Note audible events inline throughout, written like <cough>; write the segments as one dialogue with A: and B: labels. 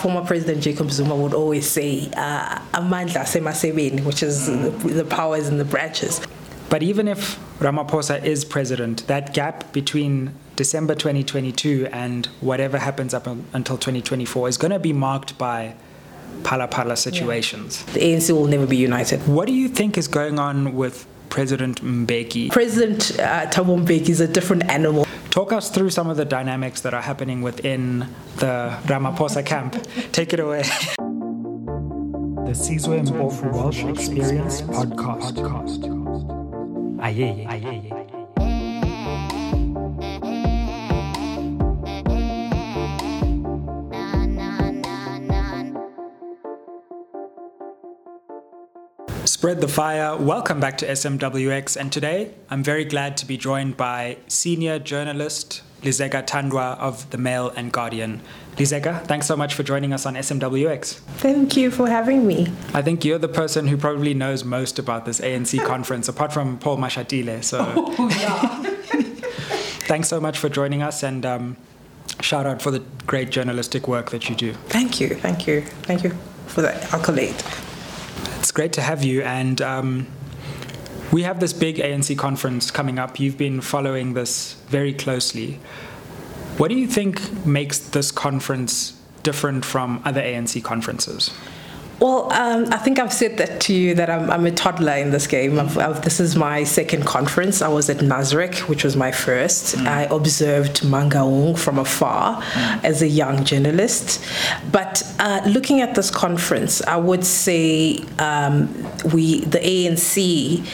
A: Former President Jacob Zuma would always say, uh, amandla semasebeni, which is the, powers and the branches.
B: But even if Ramaphosa is president, that gap between December 2022 and whatever happens up until 2024 is going to be marked by phala situations.
A: Yeah. The ANC will never be united.
B: What do you think is going on with President Mbeki?
A: President uh, Thabo Mbeki is a different animal.
B: Talk us through some of the dynamics that are happening within the Ramaphosa camp. Take it away. <laughs> The Sizwe Mpofu Walsh Experience Podcast. Aye, aye, aye. Spread the fire. Welcome back to SMWX. And today I'm very glad to be joined by senior journalist Lizeka Tandwa of The Mail and Guardian. Lizeka, thanks so much for joining us on SMWX.
A: Thank you for having me.
B: I think you're the person who probably knows most about this ANC <laughs> conference, apart from Paul Mashatile. So, oh, yeah. <laughs> thanks so much for joining us and um, shout out for the great journalistic work that you do.
A: Thank you. Thank you. Thank you for that accolade.
B: Great to have you. And um, we have this big ANC conference coming up. You've been following this very closely. What do you think makes this conference different from other ANC conferences?
A: Well, um, I think I've said that to you that I'm, I'm a toddler in this game. I've, I've, this is my second conference. I was at Nasrec, which was my first. Mm. I observed Mangaung from afar mm. as a young journalist. But uh, looking at this conference, I would say um, we, the ANC,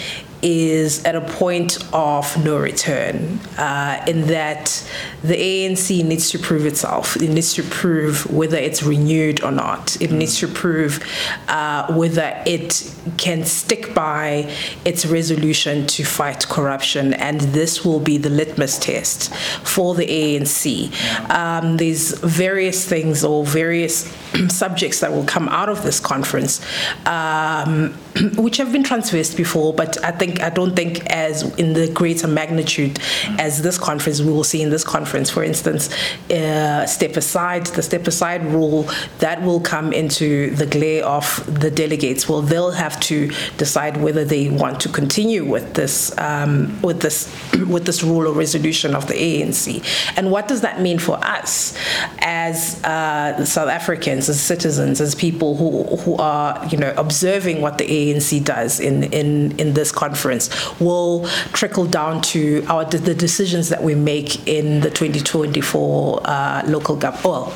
A: is at a point of no return uh, in that the ANC needs to prove itself. It needs to prove whether it's renewed or not. It mm. needs to prove uh, whether it can stick by its resolution to fight corruption, and this will be the litmus test for the ANC. Um, there's various things or various <clears throat> subjects that will come out of this conference, um, <clears throat> which have been transversed before, but I think I don't think as in the greater magnitude as this conference we will see in this conference. For instance, uh, step aside, the step aside rule that will come into the glare of the delegates. Well, they'll have to decide whether they want to continue with this um, with this <clears throat> with this rule or resolution of the ANC, and what does that mean for us as uh, South Africans, as citizens, as people who who are you know observing what the ANC does in in in this conference will trickle down to our the decisions that we make in the 2024 uh, local gov well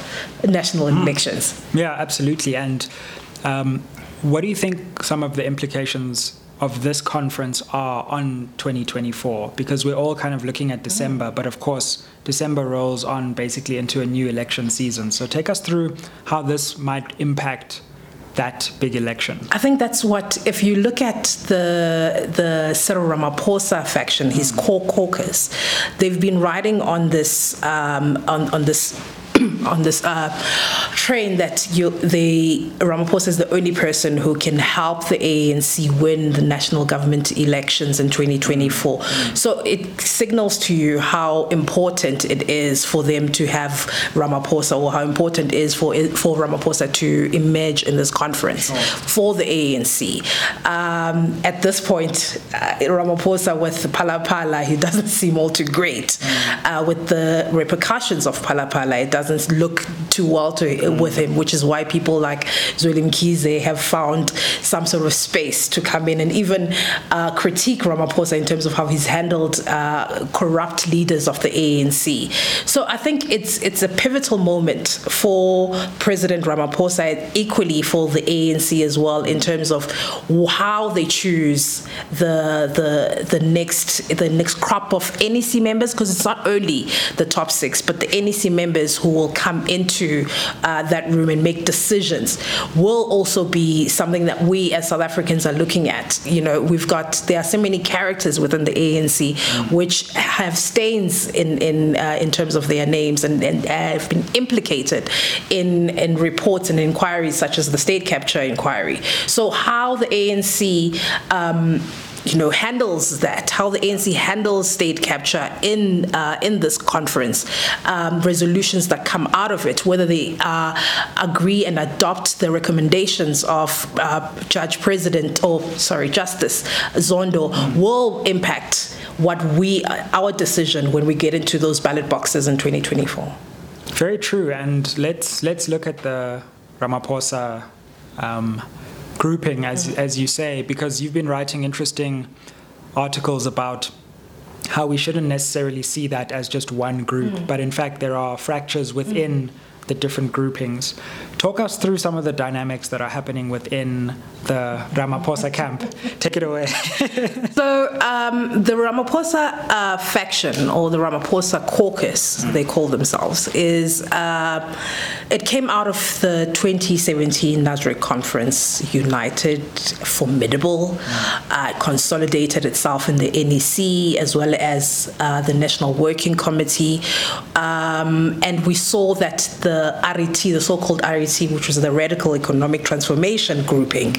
A: national mm. elections.
B: Yeah, absolutely. And um, what do you think some of the implications of this conference are on 2024 because we're all kind of looking at December, but of course, December rolls on basically into a new election season. So take us through how this might impact that big election?
A: I think that's what, if you look at the the Cyril Ramaphosa faction, his mm. core caucus, they've been riding on this um, on on this <coughs> on this uh, train that you, the Ramaphosa is the only person who can help the ANC win the national government elections in 2024. So it signals to you how important it is for them to have Ramaphosa, or how important it is for for Ramaphosa to emerge in this conference for the ANC. Um, at this point, uh, Ramaphosa with Phala, he <laughs> doesn't seem all too great. Mm. Uh, with the repercussions of Phala, it doesn't look too well to, mm. with him, which is why people like Zweli Mkhize have found some sort of space to come in and even uh, critique Ramaphosa in terms of how he's handled uh, corrupt leaders of the ANC. So I think it's it's a pivotal moment for President Ramaphosa, equally for the ANC as well, in terms of how they choose the the the next the next crop of NEC members, because it's not only the top six, but the NEC members who will come into uh, that room and make decisions will also be something that we as South Africans are looking at. You know, we've got there are so many characters within the ANC which have stains in in uh, in terms of their names and, and have been implicated in in reports and inquiries such as the state capture inquiry. So how the ANC um, you know, handles that, how the ANC handles state capture in uh, in this conference, um, resolutions that come out of it, whether they uh, agree and adopt the recommendations of uh, Judge President or sorry Justice Zondo, will impact what we our decision when we get into those ballot boxes in 2024.
B: Very true, and let's let's look at the Ramaphosa. Um, grouping, as, as you say, because you've been writing interesting articles about how we shouldn't necessarily see that as just one group, mm. but in fact, there are fractures within. Mm the different groupings. Talk us through some of the dynamics that are happening within the Ramaphosa camp. Take it away. <laughs>
A: so, um, the Ramaphosa uh, faction, or the Ramaphosa caucus, they call themselves, is uh, it came out of the 2017 Nasrec conference, united, formidable, uh, consolidated itself in the NEC as well as uh, the National Working Committee, um, and we saw that the RET, the so-called RET, which was the Radical Economic Transformation grouping,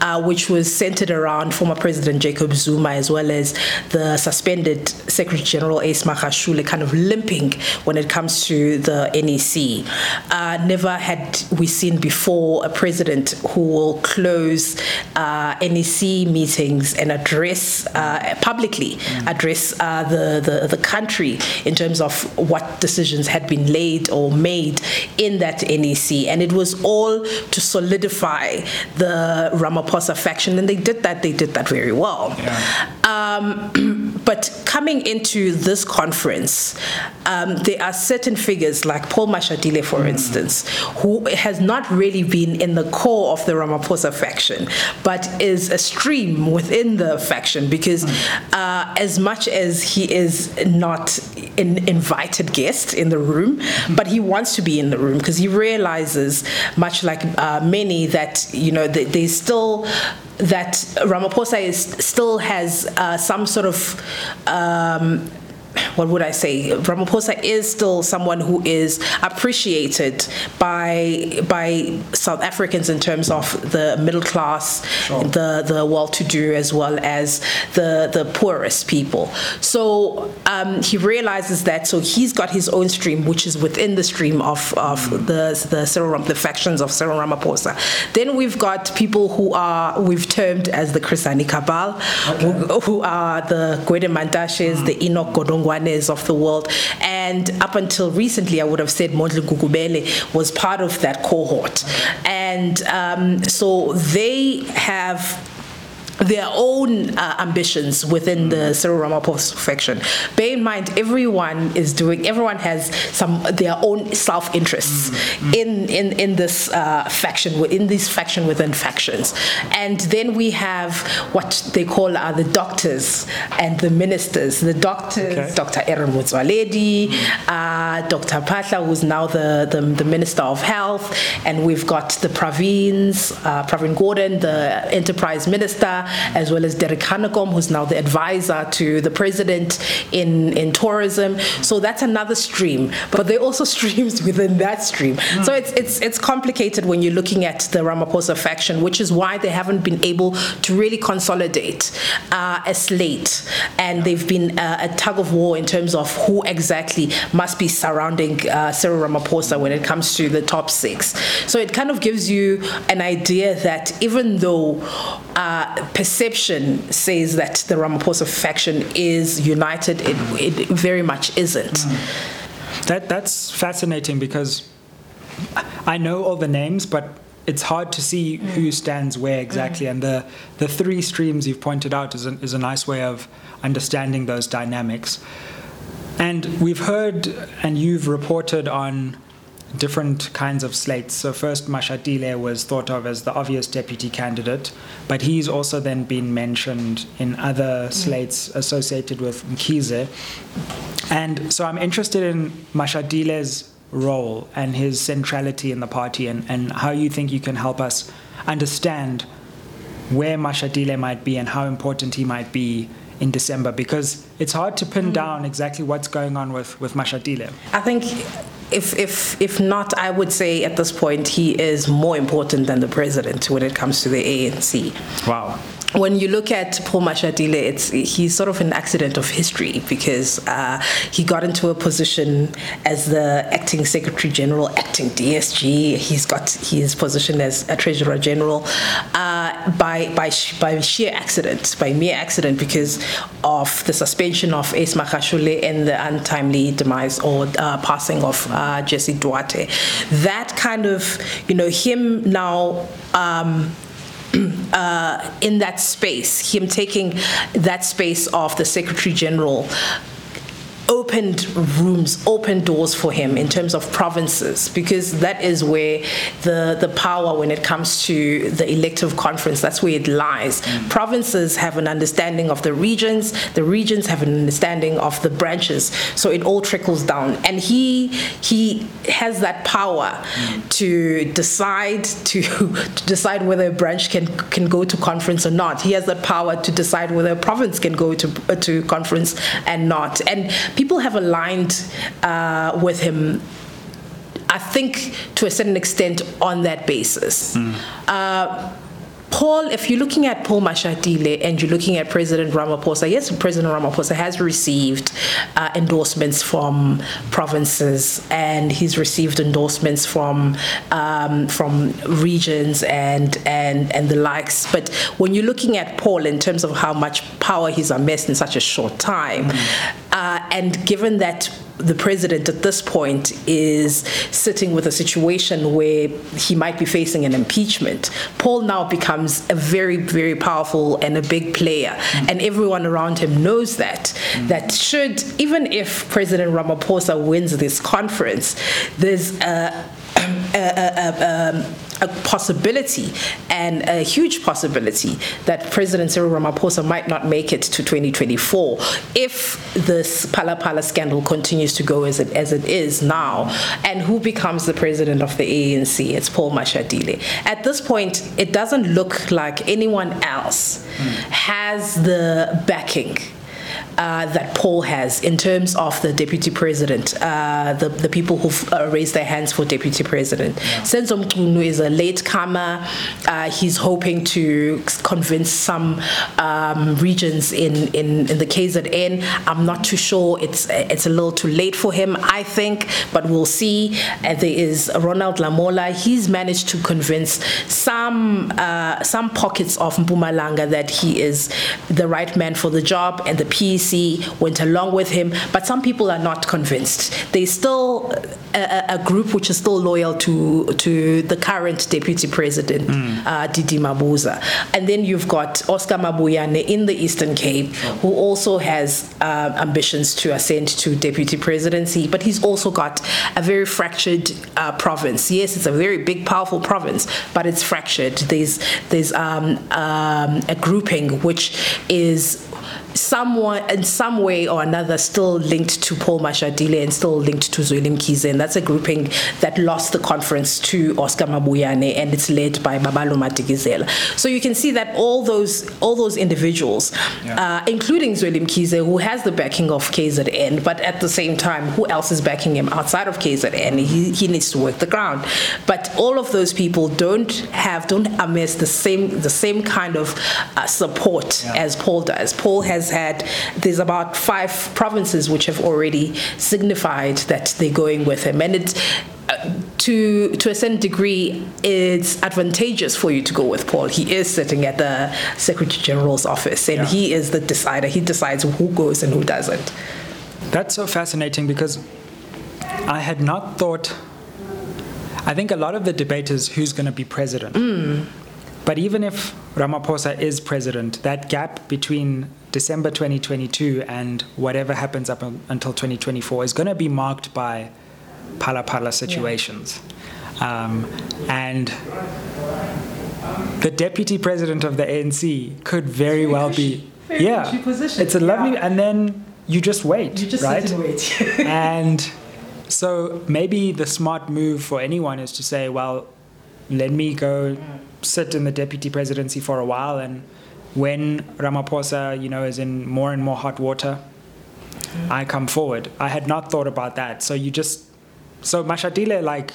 A: uh, which was centered around former President Jacob Zuma as well as the suspended Secretary General Ace Magashule, kind of limping when it comes to the NEC. Uh, never had we seen before a president who will close uh, NEC meetings and address uh, publicly address uh, the, the the country in terms of what decisions had been laid or made in that NEC. And it was all to solidify the Ramaphosa faction. And they did that, they did that very well. Yeah. Um, <clears throat> but coming into this conference, um, there are certain figures like Paul Mashatile, for mm. instance, who has not really been in the core of the Ramaphosa faction, but is a stream within the faction because mm. uh, as much as he is not an invited guest in the room, mm. but he wants to be in the room because he realizes, much like uh, many, that you know there's still that Ramaphosa is still has uh, some sort of um, what would I say? Ramaphosa is still someone who is appreciated by by South Africans in terms of the middle class, sure. the the well-to-do, as well as the the poorest people. So um, he realizes that. So he's got his own stream, which is within the stream of of mm. the the Cyril the factions of Cyril Ramaphosa. Then we've got people who are we've termed as the Chris Hani Cabal, okay. who, who, are the Gwede Mantashes, mm. the Enoch Godong Of the world. And up until recently, I would have said Mondli Gungubele was part of that cohort. And um, so they have their own uh, ambitions within the Cyril Ramaphosa faction. Bear in mind, everyone is doing. Everyone has some their own self interests mm-hmm. in in in this uh, faction within this faction within factions, and then we have what they call are the doctors and the ministers. The doctors, okay. Dr. Aaron Motsoaledi, mm-hmm. uh, Dr. Phaahla, who's now the, the, the minister of health, and we've got the Pravins, uh, Pravin Gordhan, the enterprise minister as well as Derek Hanekom, who's now the advisor to the president in, in tourism. So that's another stream, but there are also <laughs> streams within that stream. Mm. So it's, it's, it's complicated when you're looking at the Ramaphosa faction, which is why they haven't been able to really consolidate uh, a slate. And they've been uh, a tug of war in terms of who exactly must be surrounding uh, Cyril Ramaphosa when it comes to the top six. So it kind of gives you an idea that even though uh, perception says that the Ramaphosa faction is united, it, it very much isn't.
B: Mm. That that's fascinating because I know all the names, but it's hard to see mm. who stands where exactly. Mm. And the the three streams you've pointed out is a, is a nice way of understanding those dynamics. And we've heard, and you've reported on different kinds of slates. So first, Mashatile was thought of as the obvious deputy candidate, but he's also then been mentioned in other mm. slates associated with Mkhize. And so I'm interested in Mashatile's role and his centrality in the party and, and how you think you can help us understand where Mashatile might be and how important he might be in December because it's hard to pin mm. down exactly what's going on with, with Mashatile.
A: I think if if if not, I would say at this point he is more important than the president when it comes to the ANC.
B: Wow.
A: when you look at Paul Mashatile, it's he's sort of an accident of history because uh, he got into a position as the acting Secretary General, acting DSG. He's got his position as a Treasurer General uh, by by by sheer accident, by mere accident, because of the suspension of Ace Magashule and the untimely demise or uh, passing of uh, Jesse Duarte. That kind of, you know, him now. Um, <clears throat> uh, in that space, him taking that space of the Secretary General opened rooms, opened doors for him in terms of provinces, because that is where the, the power, when it comes to the elective conference, that's where it lies. Mm. Provinces have an understanding of the regions, the regions have an understanding of the branches, so it all trickles down. And he he has that power mm. to decide to, <laughs> to decide whether a branch can can go to conference or not. He has that power to decide whether a province can go to to conference and not. And people have aligned uh, with him I think to a certain extent on that basis. Mm. Uh, Paul, if you're looking at Paul Mashatile and you're looking at President Ramaphosa, yes, President Ramaphosa has received uh, endorsements from provinces and he's received endorsements from um, from regions and and and the likes. But when you're looking at Paul in terms of how much power he's amassed in such a short time, mm-hmm. uh, and given that the president at this point is sitting with a situation where he might be facing an impeachment, Paul now becomes a very, very powerful and a big player. Mm-hmm. And everyone around him knows that. Mm-hmm. That should, even if President Ramaphosa wins this conference, there's a, <clears throat> a, a, um, a possibility and a huge possibility that President Cyril Ramaphosa might not make it to 2024 if this Phala scandal continues to go as it, as it is now. And who becomes the president of the ANC? It's Paul Mashatile. At this point, it doesn't look like anyone else mm. has the backing uh, that Paul has in terms of the deputy president, uh, the, the people who've uh, raised their hands for deputy president. Yeah. Senzo Mchunu is a latecomer. Uh, he's hoping to convince some um, regions in, in, in the KZN. I'm not too sure. It's, it's a little too late for him, I think, but we'll see. Uh, there is Ronald Lamola. He's managed to convince some, uh, some pockets of Mpumalanga that he is the right man for the job and the peace went along with him, but some people are not convinced. There's still a, a group which is still loyal to to the current deputy president, mm. uh, Didi Mabuza, and then you've got Oscar Mabuyane in the Eastern Cape, who also has uh, ambitions to ascend to deputy presidency, but he's also got a very fractured uh, province. Yes, it's a very big, powerful province, but it's fractured. There's there's um, um, a grouping which is someone in some way or another still linked to Paul Mashatile and still linked to Zweli Mkhize. And that's a grouping that lost the conference to Oscar Mabuyane and it's led by Babalo Madikizela. So you can see that all those all those individuals, yeah. uh, including Zweli Mkhize, who has the backing of KZN, but at the same time, who else is backing him outside of KZN? He, he needs to work the ground. But all of those people don't have, don't amass the same the same kind of uh, support yeah. as Paul does. Paul has has had, there's about five provinces which have already signified that they're going with him. And it's, uh, to to a certain degree, it's advantageous for you to go with Paul. He is sitting at the Secretary General's office, and yeah. he is the decider. He decides who goes and who doesn't.
B: That's so fascinating because I had not thought. I think a lot of the debate is who's going to be president.
A: Mm.
B: But even if Ramaphosa is president, that gap between December 2022 and whatever happens up until 2024 is going to be marked by phala phala situations. Yeah. Um, and the deputy president of the ANC could very well be.
A: Very
B: yeah, it's a lovely, yeah. and then you just wait,
A: you just
B: right?
A: and wait. <laughs>
B: and so maybe the smart move for anyone is to say, well, let me go sit in the deputy presidency for a while and when Ramaphosa, you know, is in more and more hot water. I come forward. I had not thought about that. So you just, so Mashatile, like,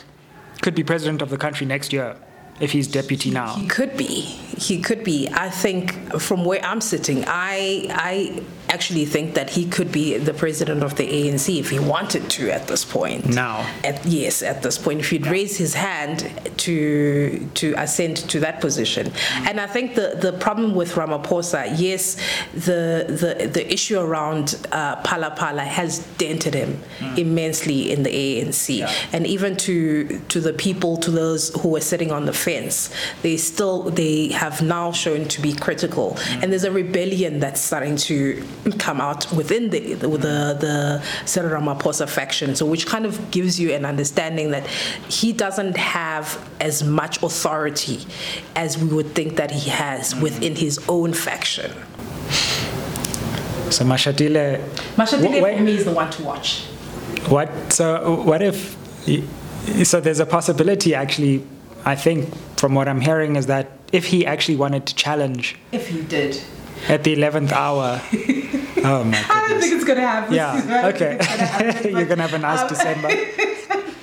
B: could be president of the country next year. if he's deputy now?
A: He could be. He could be. I think from where I'm sitting, I I actually think that he could be the president of the ANC if he wanted to at this point.
B: Now.
A: At, yes, at this point, if he'd raise his hand to to ascend to that position. And I think the, the problem with Ramaphosa, yes, the the, the issue around uh, Phala has dented him mm. immensely in the ANC. Yeah. And even to to the people, to those who were sitting on the fence, they still they have now shown to be critical. Mm. And there's a rebellion that's starting to come out within the the the, the Cyril Ramaphosa faction, so which kind of gives you an understanding that he doesn't have as much authority as we would think that he has within his own faction.
B: So Mashatile,
A: Mashatile for me is the one to watch.
B: What? So what if? So there's a possibility, actually. I think from what I'm hearing is that if he actually wanted to challenge,
A: if he did,
B: at the 11th hour. <laughs> Oh my goodness. <laughs> I
A: don't think it's going to happen.
B: Yeah. Okay. Happen, You're going to have a nice um, December. <laughs>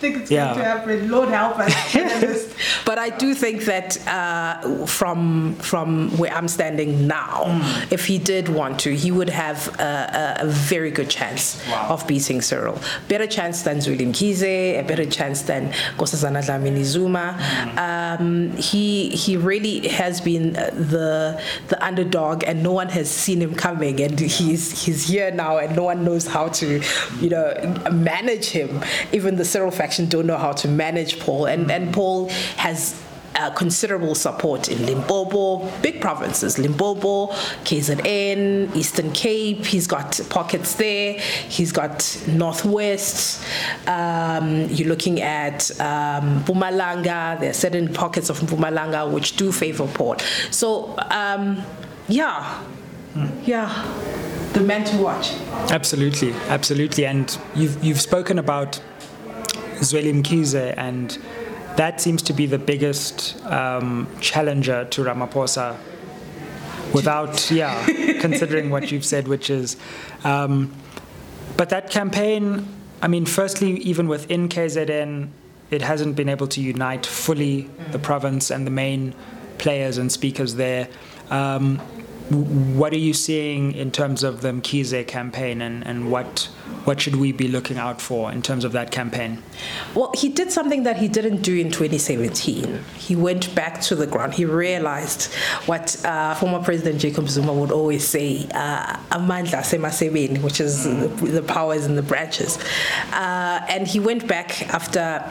A: think it's yeah. going to happen. Lord help us. <laughs> but I do think that uh, from from where I'm standing now, mm. if he did want to, he would have a, a very good chance wow. of beating Cyril. Better chance than Zweli Mkhize, a better chance than Nkosazana Dlamini Zuma. Mm. Um, he he really has been the the underdog, and no one has seen him coming, and he's he's here now, and no one knows how to, you know, manage him. Even the Cyril faction don't know how to manage Paul, and, and Paul has uh, considerable support in Limpopo, big provinces, Limpopo, KZN, Eastern Cape. He's got pockets there. He's got Northwest. Um, you're looking at um, Mpumalanga. There are certain pockets of Mpumalanga which do favor Paul. So, um, yeah, yeah, the man to watch.
B: Absolutely, absolutely. And you've, you've spoken about Zweli Mkhize, and that seems to be the biggest um, challenger to Ramaphosa. Without, yeah, <laughs> considering what you've said, which is, um, but that campaign, I mean, firstly, even within KZN, it hasn't been able to unite fully the province and the main players and speakers there. Um, what are you seeing in terms of the Mkhize campaign and, and what what should we be looking out for in terms of that campaign?
A: Well, he did something that he didn't do in 2017. He went back to the ground. He realized what uh, former President Jacob Zuma would always say, uh, amandla semasebeni, which is the, the powers in the branches. Uh, and he went back after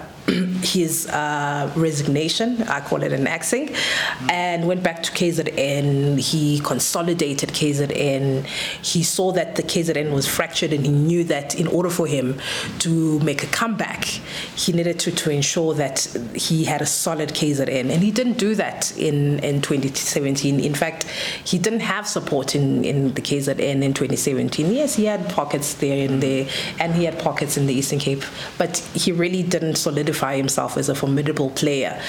A: his uh, resignation, I call it an axing, and went back to KZN. He consolidated KZN. He saw that the KZN was fractured and he knew that in order for him to make a comeback, he needed to, to ensure that he had a solid KZN. And he didn't do that in, in 2017. In fact, he didn't have support in, in the KZN in 2017. Yes, he had pockets there and there, and he had pockets in the Eastern Cape, but he really didn't solidify solidify himself as a formidable player.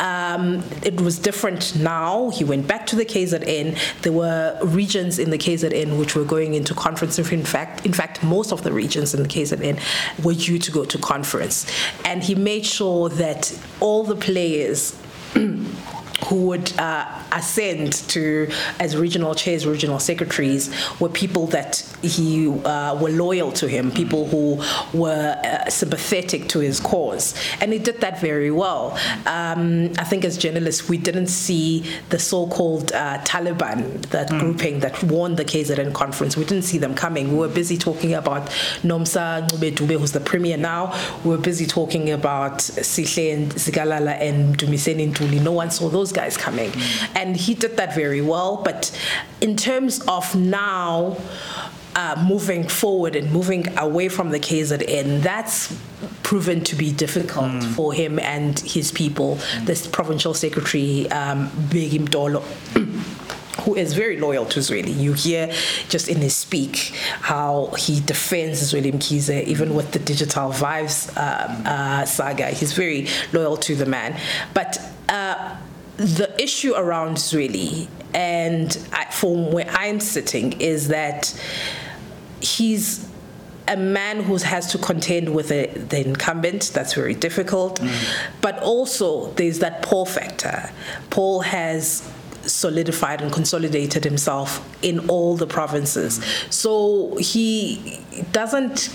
A: Um, it was different now. He went back to the KZN. There were regions in the KZN which were going into conference. In fact, in fact, most of the regions in the KZN were due to go to conference, and he made sure that all the players. <clears throat> who would uh, ascend to as regional chairs, regional secretaries, were people that he uh, were loyal to him, people who were uh, sympathetic to his cause, and he did that very well. Um, I think as journalists, we didn't see the so-called uh, Taliban, that mm. grouping that won the KZN conference. We didn't see them coming. We were busy talking about Nomsa Ncube Dube, who's the premier now. We were busy talking about Sihle and Zikalala and Dumiseni Ntuli. No one saw those guys coming. And he did that very well. But in terms of now, uh, moving forward and moving away from the KZN, that's proven to be difficult mm. for him and his people. Mm. This provincial secretary, um, Bheki Mtolo. <clears throat> who is very loyal to Zweli. You hear just in his speak how he defends Zweli Mkhize, even with the digital vibes um, uh, saga. He's very loyal to the man. But uh, the issue around Zweli, and I, from where I'm sitting, is that he's a man who has to contend with a, the incumbent. That's very difficult. Mm. But also, there's that Paul factor. Paul has solidified and consolidated himself in all the provinces. So he doesn't,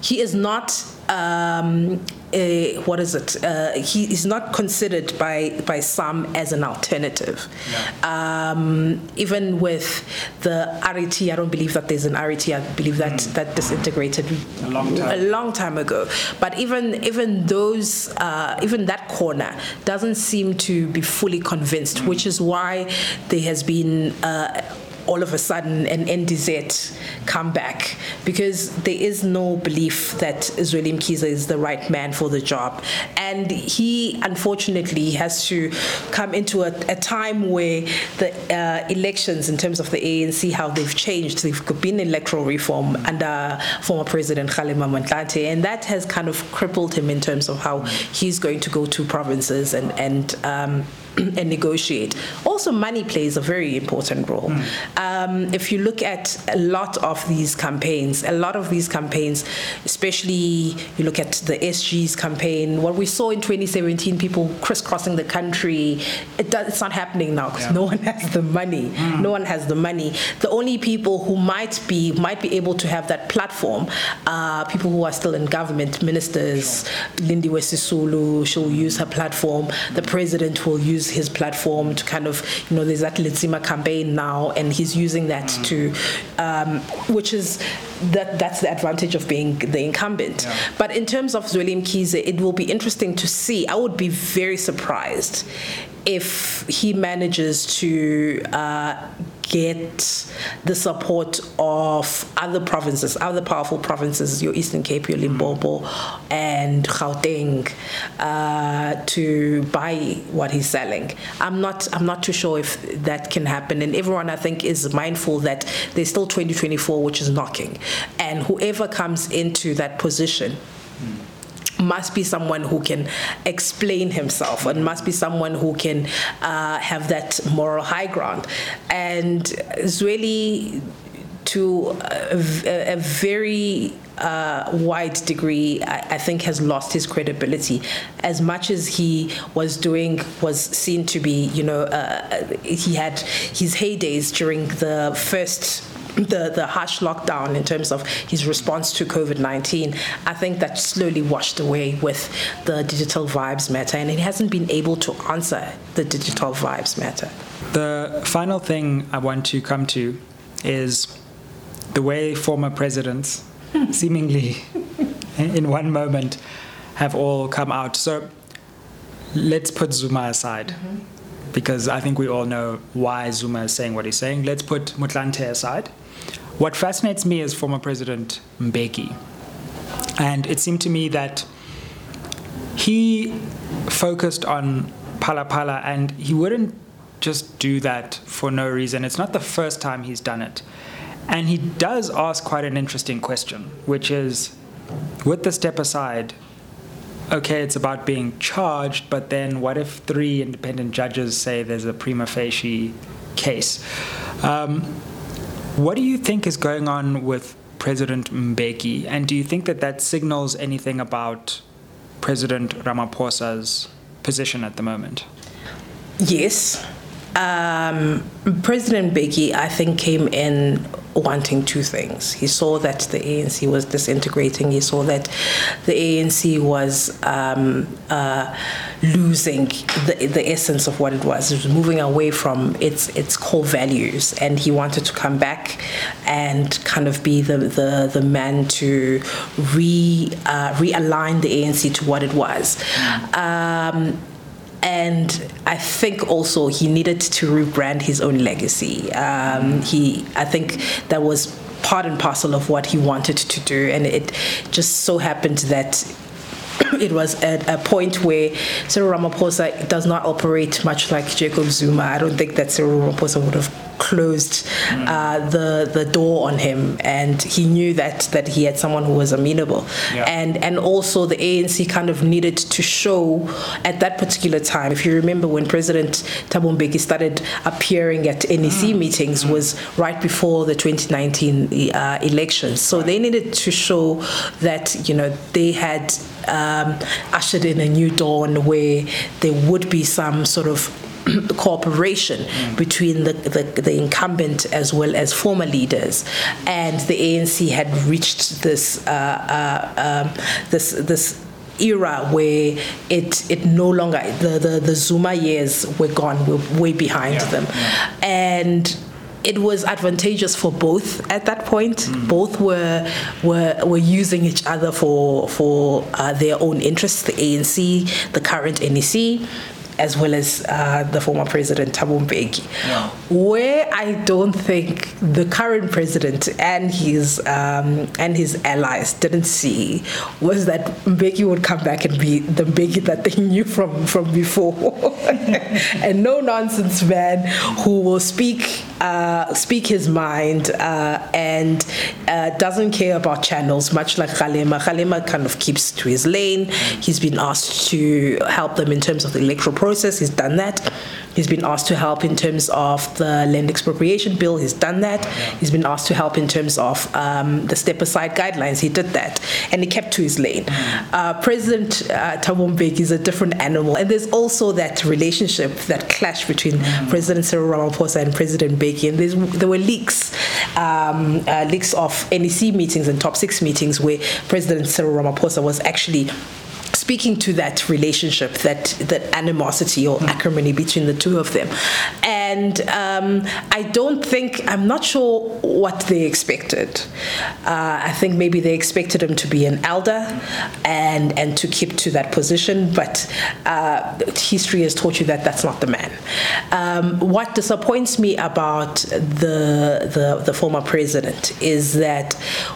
A: he is not um, a, what is it? Uh, he is not considered by by some as an alternative. Yeah. Um, even with the RET, I don't believe that there's an RET. I believe that mm. that disintegrated
B: a long time,
A: a long time ago. But even even those uh, even that corner doesn't seem to be fully convinced, mm. which is why there has been. Uh, all of a sudden an NDZ come back. Because there is no belief that Zweli Mkhize is the right man for the job. And he unfortunately has to come into a, a time where the uh, elections, in terms of the ANC, how they've changed, they've been electoral reform under former President Kgalema Motlanthe, and that has kind of crippled him in terms of how he's going to go to provinces and, and um, <clears throat> and negotiate. Also, money plays a very important role. Mm. Um, if you look at a lot of these campaigns, a lot of these campaigns, especially you look at the SG's campaign, what we saw in 2017, people crisscrossing the country, it does, it's not happening now because yeah. no one has the money. Mm. No one has the money. The only people who might be might be able to have that platform are people who are still in government, ministers. Sure. Lindiwe Sisulu, she'll use her platform. The president will use his platform to kind of, you know, there's that Letsema campaign now, and he's using that mm. to, um, which is that that's the advantage of being the incumbent. Yeah. But in terms of Zweli Mkhize, it will be interesting to see. I would be very surprised if he manages to uh, get the support of other provinces, other powerful provinces, your Eastern Cape, your Limpopo, and Gauteng, uh, to buy what he's selling. I'm not. I'm not too sure if that can happen. And everyone, I think, is mindful that there's still 2024, which is knocking, and whoever comes into that position must be someone who can explain himself and must be someone who can uh, have that moral high ground. And really to a, a very uh, wide degree, I, I, think, has lost his credibility. As much as he was doing, was seen to be, you know, uh, he had his heydays during the first the, the harsh lockdown in terms of his response to COVID 19, I think that slowly washed away with the digital vibes matter, and he hasn't been able to answer the digital vibes matter.
B: The final thing I want to come to is the way former presidents, seemingly <laughs> in one moment, have all come out. So let's put Zuma aside. Mm-hmm because I think we all know why Zuma is saying what he's saying. Let's put Motlanthe aside. What fascinates me is former President Mbeki. And it seemed to me that he focused on Phala and he wouldn't just do that for no reason. It's not the first time he's done it. And he does ask quite an interesting question, which is with the step aside, okay, it's about being charged, but then what if three independent judges say there's a prima facie case? Um, what do you think is going on with President Mbeki? And do you think that that signals anything about President Ramaphosa's position at the moment?
A: Yes. Um, President Mbeki, I think, came in wanting two things. He saw that the ANC was disintegrating. He saw that the ANC was um, uh, losing the, the essence of what it was. It was moving away from its its core values, and he wanted to come back and kind of be the the, the man to re uh, realign the ANC to what it was. Um, and I think also he needed to rebrand his own legacy. Um, he, I think that was part and parcel of what he wanted to do, and it just so happened that <coughs> it was at a point where Cyril Ramaphosa does not operate much like Jacob Zuma. I don't think that Cyril Ramaphosa would have closed uh, the the door on him, and he knew that that he had someone who was amenable,
B: Yeah.
A: and and also the ANC kind of needed to show at that particular time. If you remember when President Thabo Mbeki started appearing at NEC meetings was right before the 2019 uh, elections, so they needed to show that you know they had um, ushered in a new dawn where there would be some sort of cooperation between the, the, the incumbent as well as former leaders, and the ANC had reached this uh, uh, um, this this era where it it no longer the, the, the Zuma years were gone, were way behind
B: Yeah,
A: them, and it was advantageous for both at that point. Both were were were using each other for for uh, their own interests. The ANC, the current NEC. As well as uh, the former president Thabo Mbeki,
B: Yeah.
A: where I don't think the current president and his um, and his allies didn't see was that Mbeki would come back and be the Mbeki that they <laughs> knew from from before, <laughs> and no nonsense man who will speak uh, speak his mind uh, and uh, doesn't care about channels, much like Kgalema. Kgalema kind of keeps to his lane. He's been asked to help them in terms of the electoral process. He's done that. He's been asked to help in terms of the land expropriation bill. He's done that. He's been asked to help in terms of um, the step aside guidelines. He did that. And he kept to his lane. Uh, President uh, Thabo is a different animal. And there's also that relationship, that clash between President Cyril Ramaphosa and President Mbeki. And there's, there were leaks, um, uh, leaks of NEC meetings and top six meetings where President Cyril Ramaphosa was actually speaking to that relationship, that that animosity or acrimony between the two of them, and um, I don't think I'm not sure what they expected. Uh, I think maybe they expected him to be an elder and and to keep to that position, but uh, history has taught you that that's not the man. Um, what disappoints me about the, the the former president is that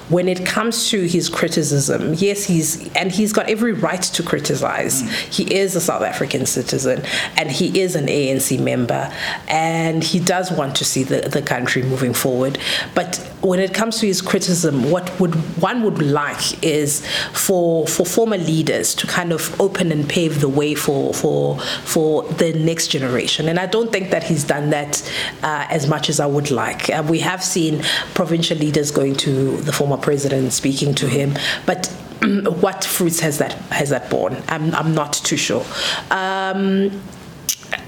A: when it comes to his criticism, yes, he's and he's got every right to criticize. He is a South African citizen and he is an ANC member and he does want to see the, the country moving forward. But when it comes to his criticism, what would one would like is for for former leaders to kind of open and pave the way for for for the next generation. And I don't think that he's done that uh, as much as I would like. Uh, we have seen provincial leaders going to the former president, speaking to him, but <clears throat> what fruits has that has that borne? I'm I'm not too sure. Um,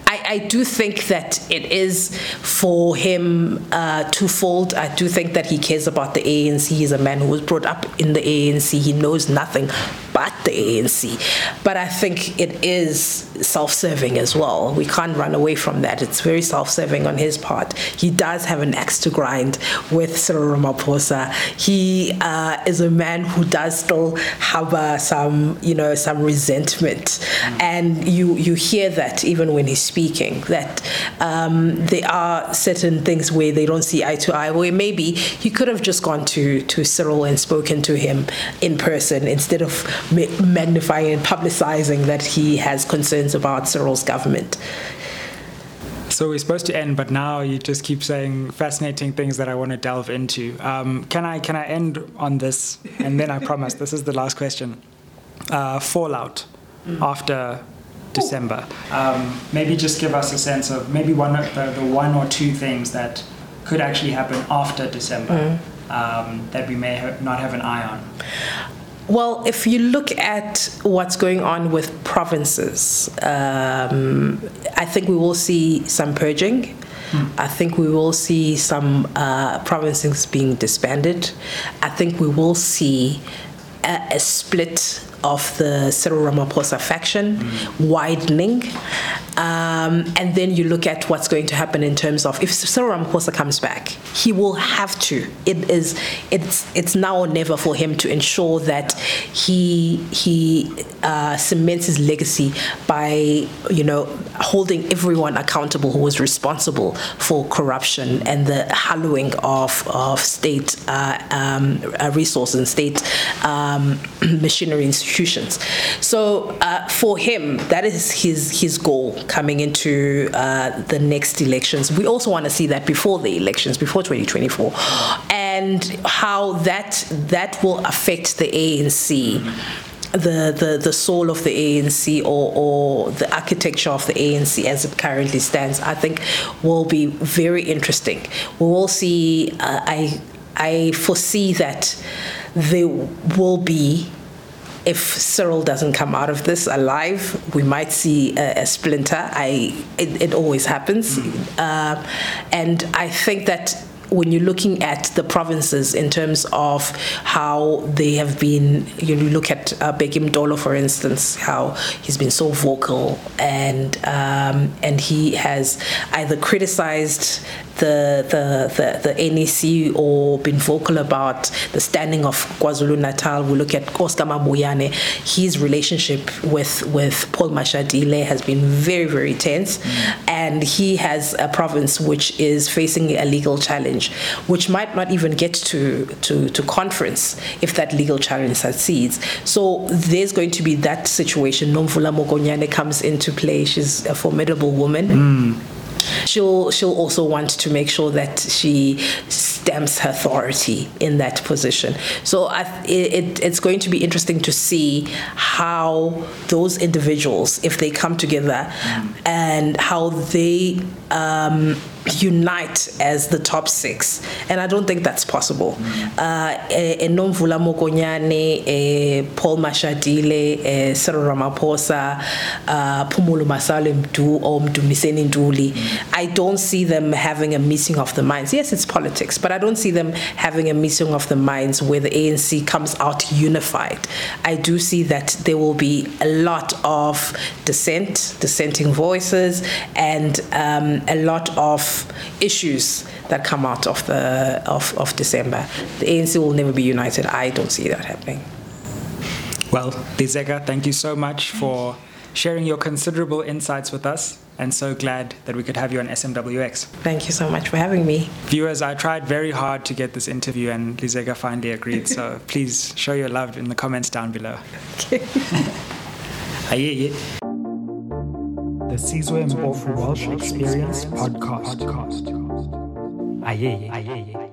A: I, I do think that it is for him uh, twofold. I do think that he cares about the ANC. He's a man who was brought up in the ANC. He knows nothing but the ANC. But I think it is self-serving as well. We can't run away from that. It's very self-serving on his part. He does have an axe to grind with Cyril Ramaphosa. He uh, is a man who does still harbor some, you know, some resentment, and you you hear that even when he's speaking that um, there are certain things where they don't see eye to eye. Where maybe he could have just gone to to Cyril and spoken to him in person instead of magnifying and publicizing that he has concerns about Cyril's government.
B: So we're supposed to end, but now you just keep saying fascinating things that I want to delve into. Um, can I can I end on this? And then I <laughs> promise this is the last question. Uh, fallout after December. Um, maybe just give us a sense of maybe one of the, the one or two things that could actually happen after December um, that we may ha- not have an eye on.
A: Well, if you look at what's going on with provinces, um, I think we will see some purging. I think we will see some uh, provinces being disbanded. I think we will see a, a split of the Cyril Ramaphosa faction widening. Um, and then you look at what's going to happen in terms of if Cyril Ramaphosa comes back, he will have to. It is it's it's now or never for him to ensure that he he uh, cements his legacy by you know holding everyone accountable who was responsible for corruption and the hallowing of of state uh, um, uh, resources and state um, <clears throat> machinery institutions. So uh, for him, that is his his goal coming into uh, the next elections. We also want to see that before the elections, before 2024, and how that that will affect the ANC the, the, the soul of the ANC or, or the architecture of the ANC as it currently stands, I think will be very interesting. We will see, uh, I, I foresee that there will be if Cyril doesn't come out of this alive, we might see a, a splinter. I it, it, always happens, mm. uh, and I think that when you're looking at the provinces in terms of how they have been, you look at uh, Bheki Mtolo, for instance, how he's been so vocal and um, and he has either criticized the, the, the, the NEC or been vocal about the standing of KwaZulu Natal. We look at Oscar Mabuyane. His relationship with, with Paul Mashatile has been very, very tense. Mm. And he has a province which is facing a legal challenge, which might not even get to, to, to conference if that legal challenge succeeds. So there's going to be that situation. Nomvula Mokonyane comes into play. She's a formidable woman.
B: Mm
A: she'll she'll also want to make sure that she stamps her authority in that position. So I, it, it's going to be interesting to see how those individuals, if they come together, mm. and how they. Um, unite as the top six. And I don't think that's possible. Uh, eh, eh, Enomvula Mokonyane, eh, Paul Mashatile, Cyril Ramaphosa, uh, Phumulo Masualle Mdu, I don't see them having a meeting of the minds. Yes, it's politics, but I don't see them having a meeting of the minds where the ANC comes out unified. I do see that there will be a lot of dissent, dissenting voices, and um, a lot of issues that come out of the of, of December. The ANC will never be united. I don't see that happening.
B: Well, Lizeka, thank you so much for sharing your considerable insights with us and so glad that we could have you on SMWX.
A: Thank you so much for having me.
B: Viewers, I tried very hard to get this interview and Lizeka finally agreed, so <laughs> please show your love in the comments down below. Okay. <laughs> The Sizwe Mpofu Walsh Experience podcast. Aye, aye, aye.